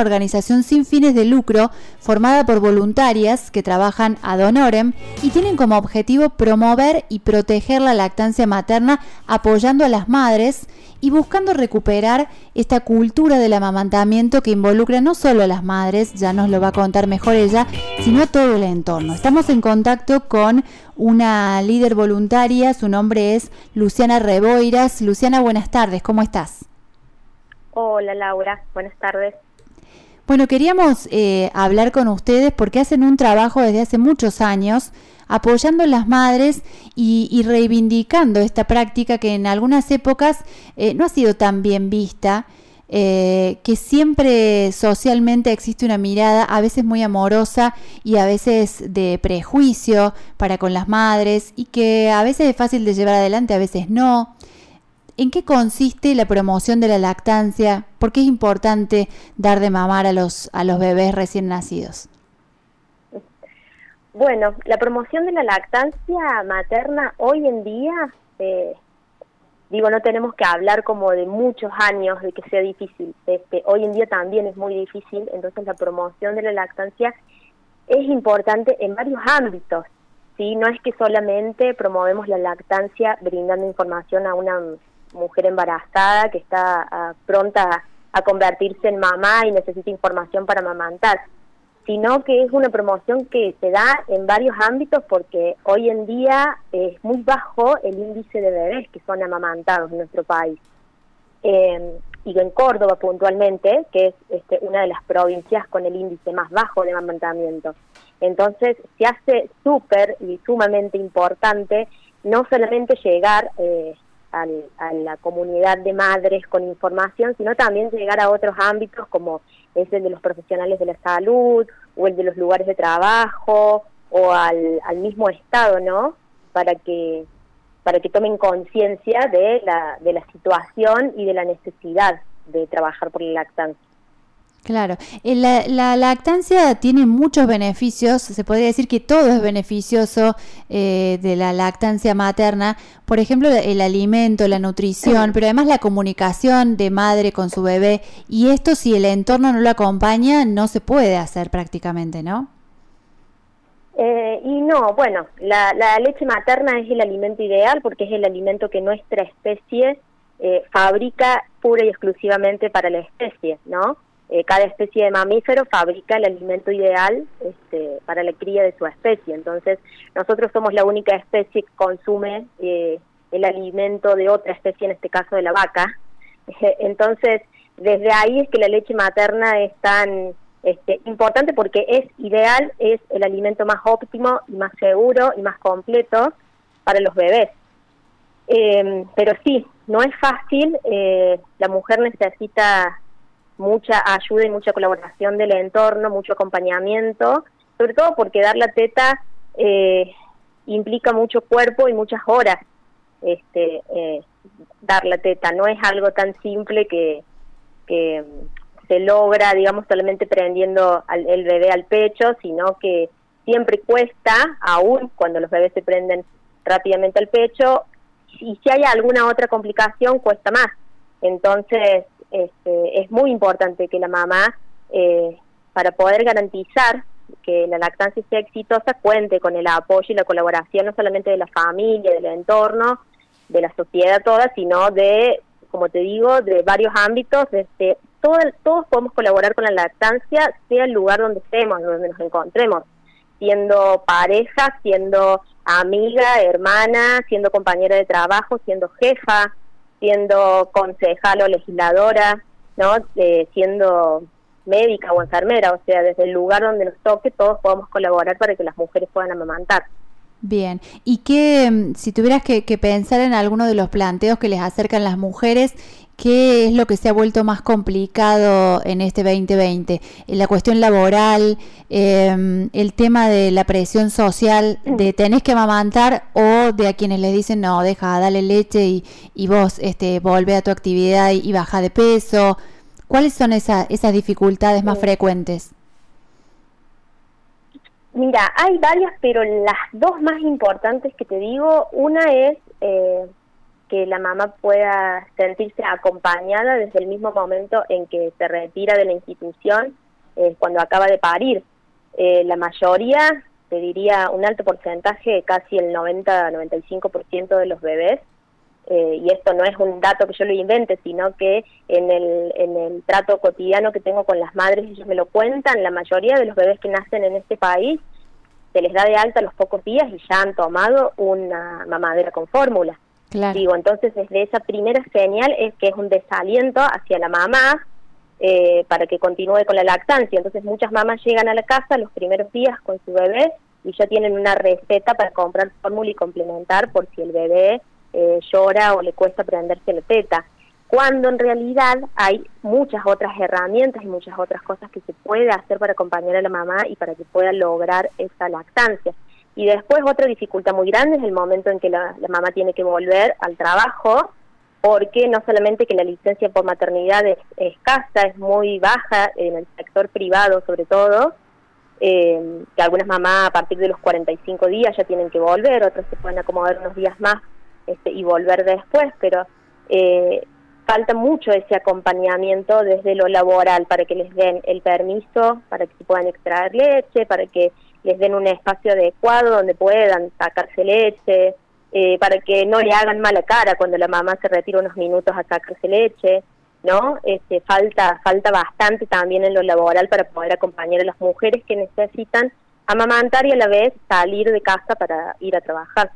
organización sin fines de lucro formada por voluntarias que trabajan ad honorem y tienen como objetivo promover y proteger la lactancia materna apoyando a las madres y buscando recuperar esta cultura del amamantamiento que involucra no solo a las madres, ya nos lo va a contar mejor ella, sino a todo el entorno. Estamos en contacto con una líder voluntaria, su nombre es Luciana Reboiras. Luciana, buenas tardes, ¿cómo estás? Hola Laura, buenas tardes. Bueno, queríamos eh, hablar con ustedes porque hacen un trabajo desde hace muchos años apoyando a las madres y, reivindicando esta práctica que en algunas épocas eh, no ha sido tan bien vista, eh, que siempre socialmente existe una mirada a veces muy amorosa y a veces de prejuicio para con las madres y que a veces es fácil de llevar adelante, a veces no. ¿En qué consiste la promoción de la lactancia? ¿Por qué es importante dar de mamar a los, a los bebés recién nacidos? Bueno, la promoción de la lactancia materna hoy en día, eh, digo, no tenemos que hablar como de muchos años de que sea difícil. Este, hoy en día también es muy difícil, entonces la promoción de la lactancia es importante en varios ámbitos. ¿sí? No es que solamente promovemos la lactancia brindando información a una mujer embarazada que está ah, pronta a convertirse en mamá y necesita información para amamantar, sino que es una promoción que se da en varios ámbitos porque hoy en día es muy bajo el índice de bebés que son amamantados en nuestro país. Eh, y en Córdoba puntualmente, que es este, una de las provincias con el índice más bajo de amamantamiento. Entonces se hace súper y sumamente importante no solamente llegar eh, a la comunidad de madres con información, sino también llegar a otros ámbitos como es el de los profesionales de la salud o el de los lugares de trabajo o al, al mismo Estado, ¿no? Para que para que tomen conciencia de la, de la situación y de la necesidad de trabajar por la lactancia. Claro, eh, la, lactancia tiene muchos beneficios, se podría decir que todo es beneficioso eh, de la lactancia materna, por ejemplo el alimento, la nutrición, pero además la comunicación de madre con su bebé y esto si el entorno no lo acompaña no se puede hacer prácticamente, ¿no? Eh, y no, bueno, la, la, leche materna es el alimento ideal porque es el alimento que nuestra especie fabrica pura y exclusivamente para la especie, ¿no? Eh, cada especie de mamífero fabrica el alimento ideal este, para la cría de su especie. Entonces, nosotros somos la única especie que consume eh, el alimento de otra especie, en este caso de la vaca. Entonces, desde ahí es que la leche materna es tan este, importante porque es ideal, es el alimento más óptimo y más seguro y más completo para los bebés. Eh, pero sí, no es fácil, la mujer necesita mucha ayuda y mucha colaboración del entorno, mucho acompañamiento, sobre todo porque dar la teta eh, implica mucho cuerpo y muchas horas. Este, eh, dar la teta no es algo tan simple que, que se logra, digamos, solamente prendiendo al, el bebé al pecho, sino que siempre cuesta, aún cuando los bebés se prenden rápidamente al pecho, y si hay alguna otra complicación, cuesta más. Entonces, este, es muy importante que la mamá, eh, para poder garantizar que la lactancia sea exitosa, cuente con el apoyo y la colaboración no solamente de la familia, del entorno, de la sociedad toda, sino de, como te digo, de varios ámbitos, desde todo, todos podemos colaborar con la lactancia, sea el lugar donde estemos, donde nos encontremos, siendo pareja, siendo amiga, hermana, siendo compañera de trabajo, siendo jefa, siendo concejal o legisladora, ¿no? Eh, siendo médica o enfermera, o sea, desde el lugar donde nos toque, todos podemos colaborar para que las mujeres puedan amamantar. Bien, y que mm, si tuvieras que, que, pensar en alguno de los planteos que les acercan las mujeres ¿Qué es lo que se ha vuelto más complicado en este 2020? La cuestión laboral, em, el tema de la presión social, de tenés que amamantar o de a quienes les dicen no, deja, dale leche y, y vos este, volvé a tu actividad y, baja de peso. ¿Cuáles son esa, esas dificultades más frecuentes? Mira, hay varias, pero las dos más importantes que te digo, una es... Eh, que la mamá pueda sentirse acompañada desde el mismo momento en que se retira de la institución eh, cuando acaba de parir. Eh, la mayoría, te diría un alto porcentaje, casi el 90-95% de los bebés, eh, y esto no es un dato que yo lo invente, sino que en el, en el trato cotidiano que tengo con las madres, ellos me lo cuentan, la mayoría de los bebés que nacen en este país se les da de alta los pocos días y ya han tomado una mamadera con fórmula. Digo, entonces desde esa primera señal es que es un desaliento hacia la mamá eh, para que continúe con la lactancia. Entonces muchas mamás llegan a la casa los primeros días con su bebé y ya tienen una receta para comprar fórmula y complementar por si el bebé eh, llora o le cuesta prenderse la teta. Cuando en realidad hay muchas otras herramientas y muchas otras cosas que se puede hacer para acompañar a la mamá y para que pueda lograr esa lactancia. Y después otra dificultad muy grande es el momento en que la, mamá tiene que volver al trabajo, porque no solamente que la licencia por maternidad es, escasa, es muy baja en el sector privado sobre todo, eh, que algunas mamás a partir de los 45 días ya tienen que volver, otras se pueden acomodar unos días más este, y volver después, pero eh, falta mucho ese acompañamiento desde lo laboral para que les den el permiso, para que se puedan extraer leche, para que les den un espacio adecuado donde puedan sacarse leche, eh, para que no le hagan mala cara cuando la mamá se retira unos minutos a sacarse leche, ¿no? Este, falta, falta bastante también en lo laboral para poder acompañar a las mujeres que necesitan amamantar y a la vez salir de casa para ir a trabajar.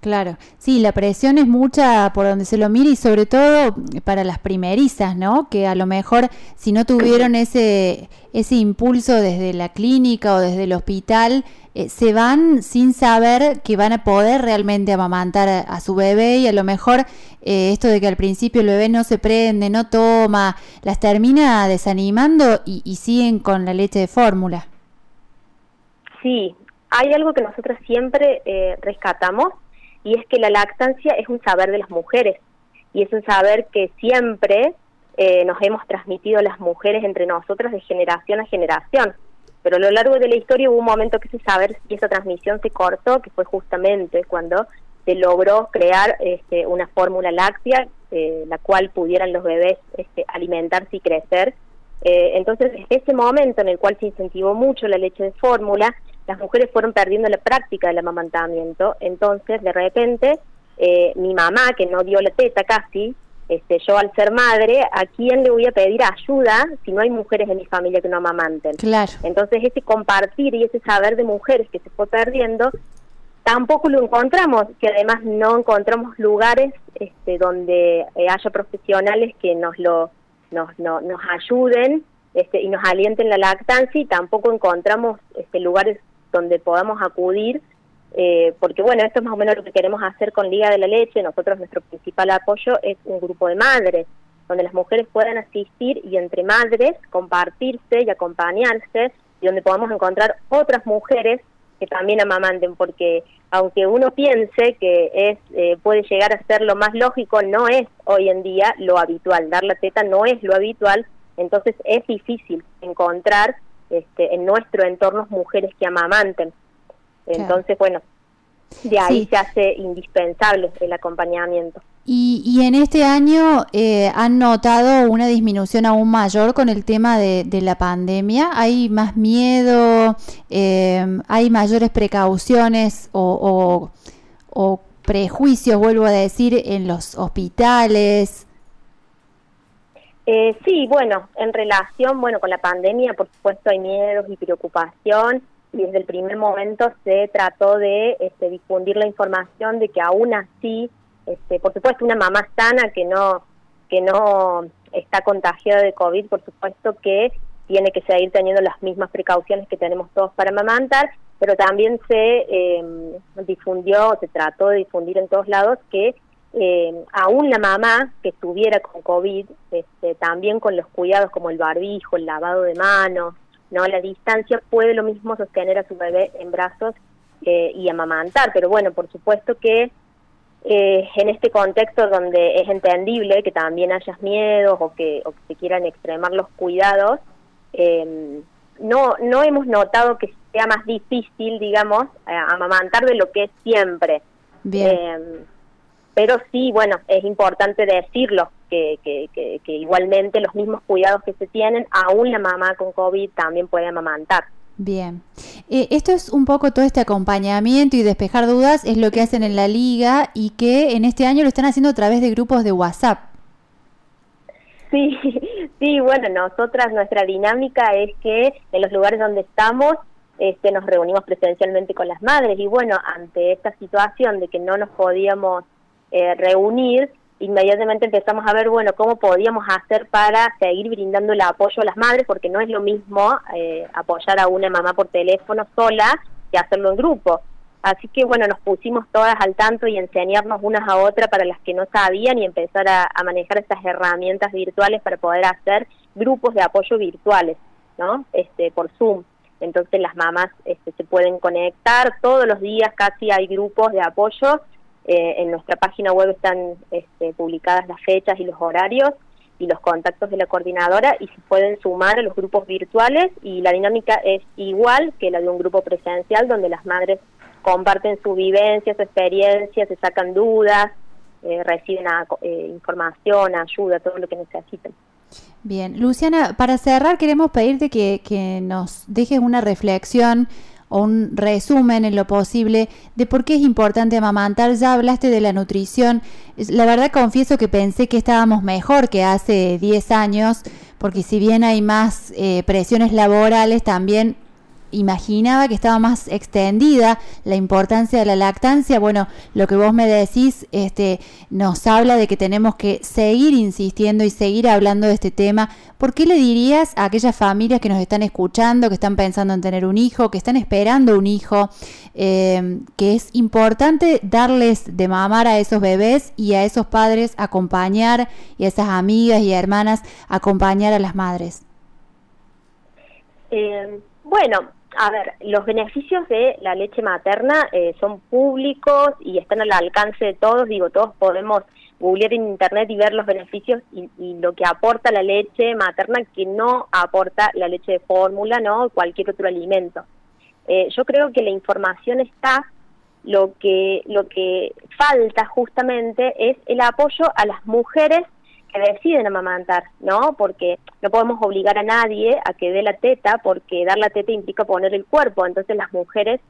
Claro, sí, la presión es mucha por donde se lo mire y sobre todo para las primerizas, ¿no? Que a lo mejor si no tuvieron ese, ese impulso desde la clínica o desde el hospital, eh, se van sin saber que van a poder realmente amamantar a, su bebé y a lo mejor eh, esto de que al principio el bebé no se prende, no toma, las termina desanimando y, y siguen con la leche de fórmula. Sí, hay algo que nosotros siempre eh, rescatamos y es que la lactancia es un saber de las mujeres y es un saber que siempre eh, nos hemos transmitido las mujeres entre nosotras de generación a generación. Pero a lo largo de la historia hubo un momento que ese saber y esa transmisión se cortó, que fue justamente cuando se logró crear este, una fórmula láctea, eh, la cual pudieran los bebés este, alimentarse y crecer. Eh, entonces, desde ese momento en el cual se incentivó mucho la leche de fórmula, las mujeres fueron perdiendo la práctica del amamantamiento, entonces de repente eh, mi mamá, que no dio la teta casi, este, yo al ser madre, ¿a quién le voy a pedir ayuda si no hay mujeres en mi familia que no amamanten? Claro. Entonces ese compartir y ese saber de mujeres que se fue perdiendo, tampoco lo encontramos, que además no encontramos lugares este, donde eh, haya profesionales que nos lo nos, nos ayuden este, y nos alienten la lactancia y tampoco encontramos este, lugares donde podamos acudir, eh, porque bueno, esto es más o menos lo que queremos hacer con Liga de la Leche, nosotros nuestro principal apoyo es un grupo de madres, donde las mujeres puedan asistir y entre madres compartirse y acompañarse, y donde podamos encontrar otras mujeres que también amamanten, porque aunque uno piense que es eh, puede llegar a ser lo más lógico, no es hoy en día lo habitual. Dar la teta no es lo habitual, entonces es difícil encontrar este, en nuestro entorno mujeres que amamanten. Entonces, bueno, de ahí se hace indispensable el acompañamiento. Y, y en este año eh, han notado una disminución aún mayor con el tema de, la pandemia. ¿Hay más miedo? Eh, ¿Hay mayores precauciones o, o prejuicios, vuelvo a decir, en los hospitales? Eh, sí, bueno, en relación, bueno, con la pandemia, por supuesto, hay miedos y preocupación y desde el primer momento se trató de este, difundir la información de que aún así, este, por supuesto, una mamá sana que no que no está contagiada de COVID, por supuesto que tiene que seguir teniendo las mismas precauciones que tenemos todos para amamantar, pero también se eh, difundió, se trató de difundir en todos lados que eh, aún la mamá que estuviera con COVID, este, también con los cuidados como el barbijo, el lavado de manos, no la distancia, puede lo mismo sostener a su bebé en brazos eh, y amamantar. Pero bueno, por supuesto que eh, en este contexto donde es entendible que también hayas miedos o que, o que se quieran extremar los cuidados, eh, no, no hemos notado que sea más difícil, digamos, amamantar de lo que es siempre. Bien pero sí, bueno, es importante decirlo, que, que, que, igualmente los mismos cuidados que se tienen, aún la mamá con COVID también puede amamantar. Bien. Eh, esto es un poco todo este acompañamiento y despejar dudas, es lo que hacen en la liga y que en este año lo están haciendo a través de grupos de WhatsApp. Sí, sí, bueno, nosotras, nuestra dinámica es que en los lugares donde estamos este, nos reunimos presencialmente con las madres y bueno, ante esta situación de que no nos podíamos eh, reunir, inmediatamente empezamos a ver, bueno, cómo podíamos hacer para seguir brindando el apoyo a las madres, porque no es lo mismo eh, apoyar a una mamá por teléfono sola que hacerlo en grupo. Así que bueno, nos pusimos todas al tanto y enseñarnos unas a otras para las que no sabían y empezar a, manejar estas herramientas virtuales para poder hacer grupos de apoyo virtuales, ¿no? Este, por Zoom. Entonces las mamás este, se pueden conectar todos los días, casi hay grupos de apoyo eh, en nuestra página web están este, publicadas las fechas y los horarios y los contactos de la coordinadora y se pueden sumar a los grupos virtuales y la dinámica es igual que la de un grupo presencial donde las madres comparten su vivencia, su experiencia, se sacan dudas, eh, reciben eh, información, ayuda, todo lo que necesiten. Bien, Luciana, para cerrar queremos pedirte que, que nos dejes una reflexión o un resumen en lo posible de por qué es importante amamantar. Ya hablaste de la nutrición. La verdad confieso que pensé que estábamos mejor que hace 10 años, porque si bien hay más eh, presiones laborales, también imaginaba que estaba más extendida la importancia de la lactancia. Bueno, lo que vos me decís este, nos habla de que tenemos que seguir insistiendo y seguir hablando de este tema. ¿Por qué le dirías a aquellas familias que nos están escuchando, que están pensando en tener un hijo, que están esperando un hijo, eh, que es importante darles de mamar a esos bebés y a esos padres acompañar y a esas amigas y hermanas acompañar a las madres? Eh, bueno, a ver, los beneficios de la leche materna eh, son públicos y están al alcance de todos. Digo, todos podemos googlear en internet y ver los beneficios y, lo que aporta la leche materna que no aporta la leche de fórmula, ¿no? Cualquier otro alimento. Eh, yo creo que la información está, lo que, lo que falta justamente es el apoyo a las mujeres que deciden amamantar, ¿no? Porque no podemos obligar a nadie a que dé la teta, porque dar la teta implica poner el cuerpo. Entonces las mujeres,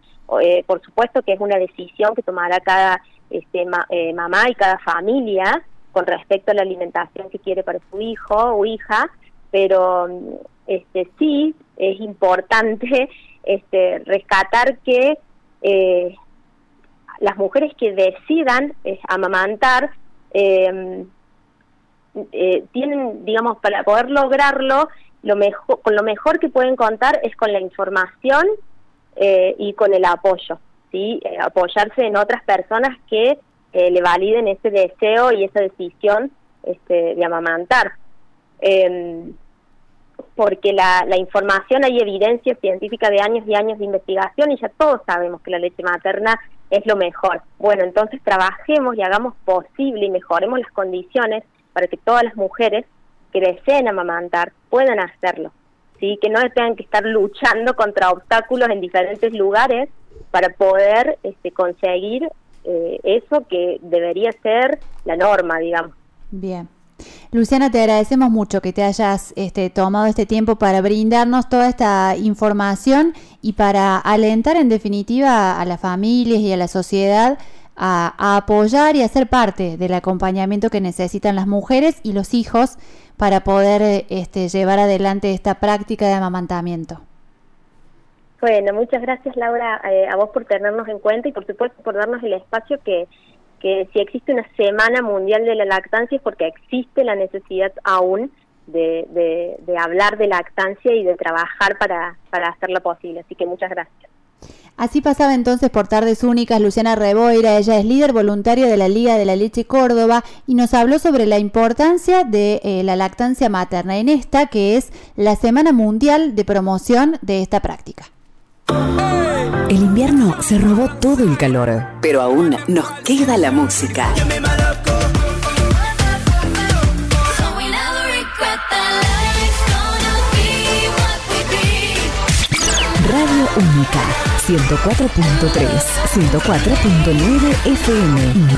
eh, por supuesto que es una decisión que tomará cada este, eh, mamá y cada familia con respecto a la alimentación que quiere para su hijo o hija, pero este sí es importante este rescatar que eh, las mujeres que decidan amamantar eh, eh, tienen, digamos, para poder lograrlo, lo mejor, con lo mejor que pueden contar es con la información eh, y con el apoyo, ¿sí? Eh, apoyarse en otras personas que le validen ese deseo y esa decisión este, de amamantar. Em, porque la, la información, hay evidencia científica de años y años de investigación y ya todos sabemos que la leche materna es lo mejor. Bueno, entonces trabajemos y hagamos posible y mejoremos las condiciones para que todas las mujeres que deseen amamantar puedan hacerlo, ¿sí? que no tengan que estar luchando contra obstáculos en diferentes lugares para poder este, conseguir eh, eso que debería ser la norma, digamos. Bien. Luciana, te agradecemos mucho que te hayas este, tomado este tiempo para brindarnos toda esta información y para alentar en definitiva a las familias y a la sociedad a, apoyar y a ser parte del acompañamiento que necesitan las mujeres y los hijos para poder este, llevar adelante esta práctica de amamantamiento. Bueno, muchas gracias Laura eh, a vos por tenernos en cuenta y por supuesto por darnos el espacio que, que si existe una semana mundial de la lactancia es porque existe la necesidad aún de, de, de hablar de lactancia y de trabajar para, para hacerla posible. Así que muchas gracias. Así pasaba entonces por Tardes Únicas Luciana Reboira, ella es líder voluntaria de la Liga de la Leche Córdoba y nos habló sobre la importancia de eh, la lactancia materna en esta que es la Semana Mundial de Promoción de esta práctica. El invierno se robó todo el calor, pero aún nos queda la música. Radio Única 104.3, 104.9 FM.